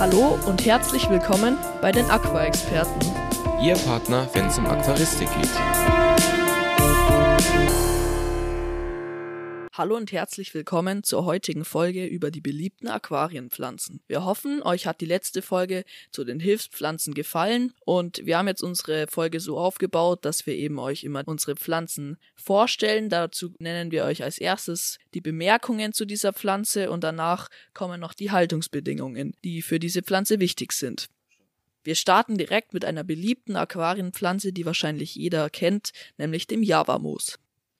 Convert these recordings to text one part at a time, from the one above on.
Hallo und herzlich willkommen bei den Aqua-Experten. Ihr Partner, wenn es um Aquaristik geht. Hallo und herzlich willkommen zur heutigen Folge über die beliebten Aquarienpflanzen. Wir hoffen, euch hat die letzte Folge zu den Hilfspflanzen gefallen und wir haben jetzt unsere Folge so aufgebaut, dass wir eben euch immer unsere Pflanzen vorstellen. Dazu nennen wir euch als erstes die Bemerkungen zu dieser Pflanze und danach kommen noch die Haltungsbedingungen, die für diese Pflanze wichtig sind. Wir starten direkt mit einer beliebten Aquarienpflanze, die wahrscheinlich jeder kennt, nämlich dem Javamoos.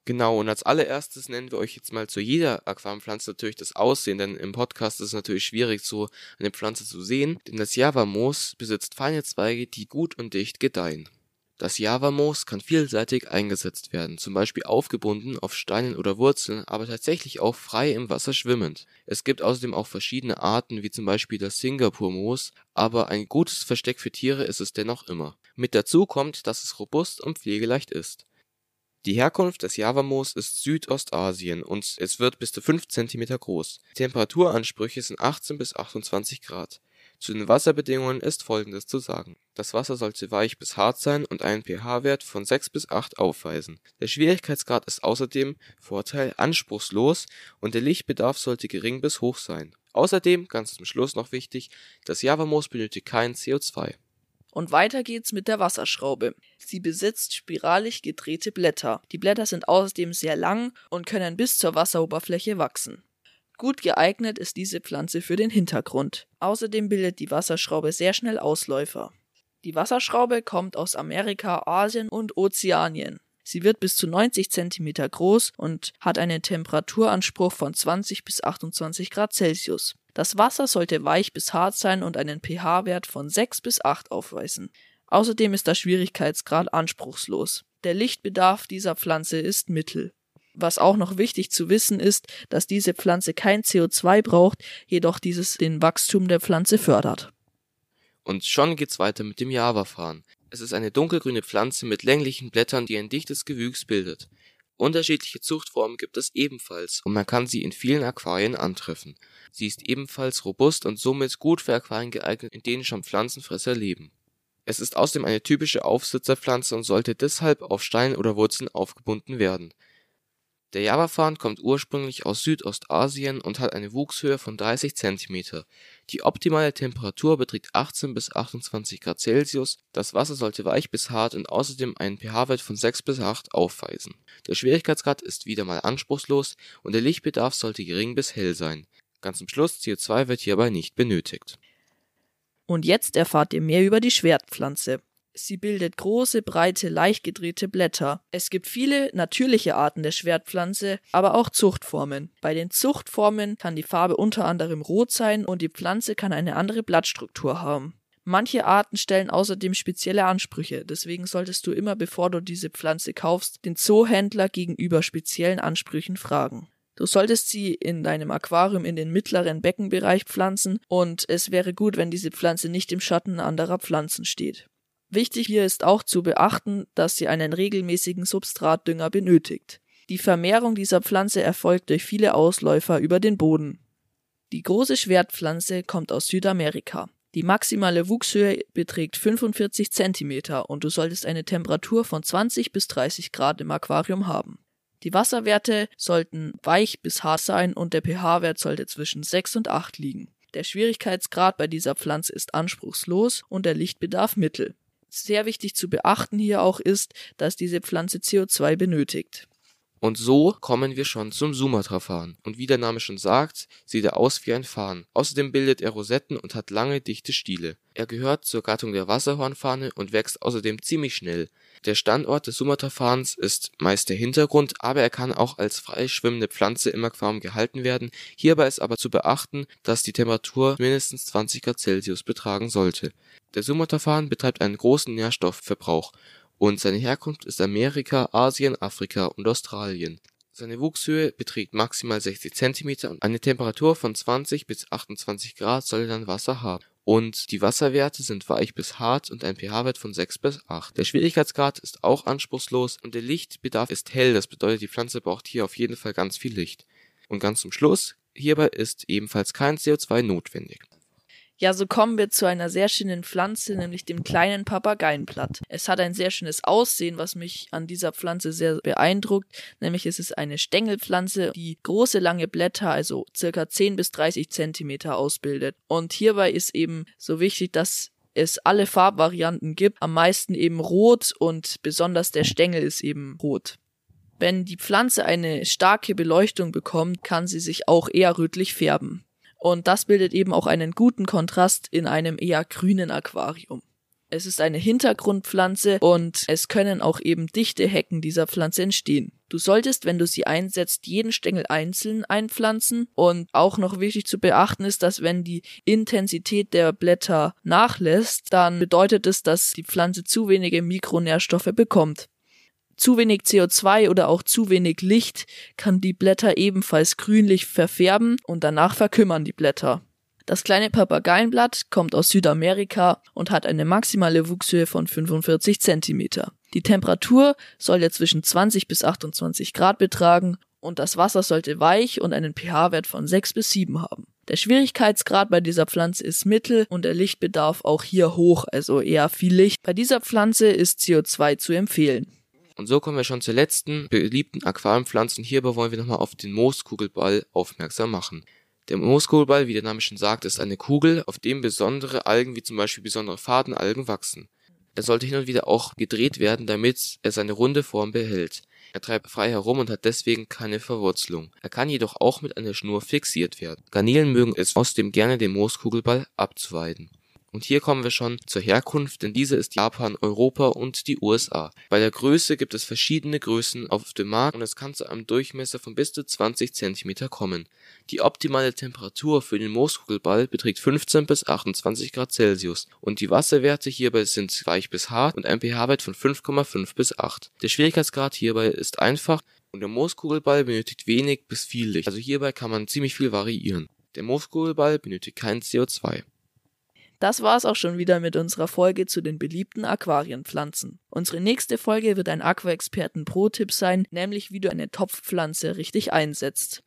Genau, und als allererstes nennen wir euch jetzt mal zu jeder Aquariumpflanze natürlich das Aussehen, denn im Podcast ist es natürlich schwierig, so eine Pflanze zu sehen, denn das Javamoos besitzt feine Zweige, die gut und dicht gedeihen. Das Javamoos kann vielseitig eingesetzt werden, zum Beispiel aufgebunden auf Steinen oder Wurzeln, aber tatsächlich auch frei im Wasser schwimmend. Es gibt außerdem auch verschiedene Arten, wie zum Beispiel das Singapurmoos, aber ein gutes Versteck für Tiere ist es dennoch immer. Mit dazu kommt, dass es robust und pflegeleicht ist. Die Herkunft des Javamoos ist Südostasien und es wird bis zu 5 cm groß. Die Temperaturansprüche sind 18 bis 28 Grad. Zu den Wasserbedingungen ist folgendes zu sagen. Das Wasser sollte weich bis hart sein und einen pH-Wert von 6 bis 8 aufweisen. Der Schwierigkeitsgrad ist außerdem Vorteil anspruchslos und der Lichtbedarf sollte gering bis hoch sein. Außerdem, ganz zum Schluss noch wichtig, das Javamoos benötigt kein CO2. Und weiter geht's mit der Wasserschraube. Sie besitzt spiralig gedrehte Blätter. Die Blätter sind außerdem sehr lang und können bis zur Wasseroberfläche wachsen. Gut geeignet ist diese Pflanze für den Hintergrund. Außerdem bildet die Wasserschraube sehr schnell Ausläufer. Die Wasserschraube kommt aus Amerika, Asien und Ozeanien. Sie wird bis zu 90 cm groß und hat einen Temperaturanspruch von 20 bis 28 Grad Celsius. Das Wasser sollte weich bis hart sein und einen pH-Wert von 6 bis 8 aufweisen. Außerdem ist der Schwierigkeitsgrad anspruchslos. Der Lichtbedarf dieser Pflanze ist mittel. Was auch noch wichtig zu wissen ist, dass diese Pflanze kein CO2 braucht, jedoch dieses den Wachstum der Pflanze fördert. Und schon geht's weiter mit dem Java-Farn. Es ist eine dunkelgrüne Pflanze mit länglichen Blättern, die ein dichtes Gewüchs bildet. Unterschiedliche Zuchtformen gibt es ebenfalls und man kann sie in vielen Aquarien antreffen. Sie ist ebenfalls robust und somit gut für Aquarien geeignet, in denen schon Pflanzenfresser leben. Es ist außerdem eine typische Aufsitzerpflanze und sollte deshalb auf Steinen oder Wurzeln aufgebunden werden der Javafarn kommt ursprünglich aus Südostasien und hat eine Wuchshöhe von 30 cm. Die optimale Temperatur beträgt 18 bis 28 Grad Celsius, das Wasser sollte weich bis hart und außerdem einen pH-Wert von 6 bis 8 aufweisen. Der Schwierigkeitsgrad ist wieder mal anspruchslos und der Lichtbedarf sollte gering bis hell sein. Ganz zum Schluss CO2 wird hierbei nicht benötigt. Und jetzt erfahrt ihr mehr über die Schwertpflanze. Sie bildet große, breite, leicht gedrehte Blätter. Es gibt viele natürliche Arten der Schwertpflanze, aber auch Zuchtformen. Bei den Zuchtformen kann die Farbe unter anderem rot sein und die Pflanze kann eine andere Blattstruktur haben. Manche Arten stellen außerdem spezielle Ansprüche, deswegen solltest du immer, bevor du diese Pflanze kaufst, den Zoohändler gegenüber speziellen Ansprüchen fragen. Du solltest sie in deinem Aquarium in den mittleren Beckenbereich pflanzen und es wäre gut, wenn diese Pflanze nicht im Schatten anderer Pflanzen steht. Wichtig hier ist auch zu beachten, dass sie einen regelmäßigen Substratdünger benötigt. Die Vermehrung dieser Pflanze erfolgt durch viele Ausläufer über den Boden. Die große Schwertpflanze kommt aus Südamerika. Die maximale Wuchshöhe beträgt 45 cm und du solltest eine Temperatur von 20 bis 30 Grad im Aquarium haben. Die Wasserwerte sollten weich bis hart sein und der pH-Wert sollte zwischen 6 und 8 liegen. Der Schwierigkeitsgrad bei dieser Pflanze ist anspruchslos und der Lichtbedarf mittel. Sehr wichtig zu beachten hier auch ist, dass diese Pflanze CO2 benötigt. Und so kommen wir schon zum Sumatra-Farn. Und wie der Name schon sagt, sieht er aus wie ein Farn. Außerdem bildet er Rosetten und hat lange, dichte Stiele. Er gehört zur Gattung der Wasserhornfahne und wächst außerdem ziemlich schnell. Der Standort des Sumatra-Farns ist meist der Hintergrund, aber er kann auch als frei schwimmende Pflanze im Aquarium gehalten werden. Hierbei ist aber zu beachten, dass die Temperatur mindestens 20 Grad Celsius betragen sollte. Der Sumatra-Farn betreibt einen großen Nährstoffverbrauch und seine Herkunft ist Amerika, Asien, Afrika und Australien. Seine Wuchshöhe beträgt maximal 60 cm und eine Temperatur von 20 bis 28 Grad soll dann Wasser haben. Und die Wasserwerte sind weich bis hart und ein pH-Wert von 6 bis 8. Der Schwierigkeitsgrad ist auch anspruchslos und der Lichtbedarf ist hell, das bedeutet die Pflanze braucht hier auf jeden Fall ganz viel Licht. Und ganz zum Schluss, hierbei ist ebenfalls kein CO2 notwendig. Ja, so kommen wir zu einer sehr schönen Pflanze, nämlich dem kleinen Papageienblatt. Es hat ein sehr schönes Aussehen, was mich an dieser Pflanze sehr beeindruckt, nämlich es ist eine Stängelpflanze, die große lange Blätter, also circa 10 bis 30 Zentimeter ausbildet. Und hierbei ist eben so wichtig, dass es alle Farbvarianten gibt, am meisten eben rot und besonders der Stängel ist eben rot. Wenn die Pflanze eine starke Beleuchtung bekommt, kann sie sich auch eher rötlich färben. Und das bildet eben auch einen guten Kontrast in einem eher grünen Aquarium. Es ist eine Hintergrundpflanze und es können auch eben dichte Hecken dieser Pflanze entstehen. Du solltest, wenn du sie einsetzt, jeden Stängel einzeln einpflanzen und auch noch wichtig zu beachten ist, dass wenn die Intensität der Blätter nachlässt, dann bedeutet es, dass die Pflanze zu wenige Mikronährstoffe bekommt. Zu wenig CO2 oder auch zu wenig Licht kann die Blätter ebenfalls grünlich verfärben und danach verkümmern die Blätter. Das kleine Papageienblatt kommt aus Südamerika und hat eine maximale Wuchshöhe von 45 Zentimeter. Die Temperatur sollte zwischen 20 bis 28 Grad betragen und das Wasser sollte weich und einen pH-Wert von 6 bis 7 haben. Der Schwierigkeitsgrad bei dieser Pflanze ist mittel und der Lichtbedarf auch hier hoch, also eher viel Licht. Bei dieser Pflanze ist CO2 zu empfehlen. Und so kommen wir schon zur letzten beliebten Aquariumpflanze und hierbei wollen wir nochmal auf den Mooskugelball aufmerksam machen. Der Mooskugelball, wie der Name schon sagt, ist eine Kugel, auf dem besondere Algen wie zum Beispiel besondere Fadenalgen wachsen. Er sollte hin und wieder auch gedreht werden, damit er seine runde Form behält. Er treibt frei herum und hat deswegen keine Verwurzelung. Er kann jedoch auch mit einer Schnur fixiert werden. Garnelen mögen es außerdem gerne den Mooskugelball abzuweiden. Und hier kommen wir schon zur Herkunft, denn diese ist Japan, Europa und die USA. Bei der Größe gibt es verschiedene Größen auf dem Markt und es kann zu einem Durchmesser von bis zu 20 cm kommen. Die optimale Temperatur für den Mooskugelball beträgt 15 bis 28 Grad Celsius und die Wasserwerte hierbei sind weich bis hart und ein pH-Wert von 5,5 bis 8. Der Schwierigkeitsgrad hierbei ist einfach und der Mooskugelball benötigt wenig bis viel Licht, also hierbei kann man ziemlich viel variieren. Der Mooskugelball benötigt kein CO2. Das war's auch schon wieder mit unserer Folge zu den beliebten Aquarienpflanzen. Unsere nächste Folge wird ein Aquaexperten Pro-Tipp sein, nämlich wie du eine Topfpflanze richtig einsetzt.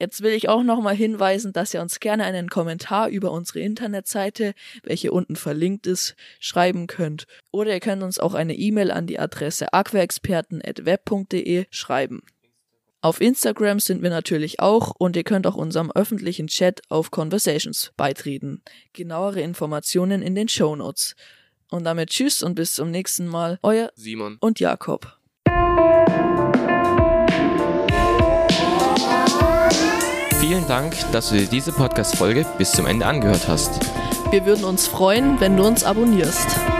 Jetzt will ich auch nochmal hinweisen, dass ihr uns gerne einen Kommentar über unsere Internetseite, welche unten verlinkt ist, schreiben könnt. Oder ihr könnt uns auch eine E-Mail an die Adresse aquaexperten.web.de schreiben. Auf Instagram sind wir natürlich auch und ihr könnt auch unserem öffentlichen Chat auf Conversations beitreten. Genauere Informationen in den Show Notes. Und damit tschüss und bis zum nächsten Mal. Euer Simon und Jakob. Vielen Dank, dass du dir diese Podcast-Folge bis zum Ende angehört hast. Wir würden uns freuen, wenn du uns abonnierst.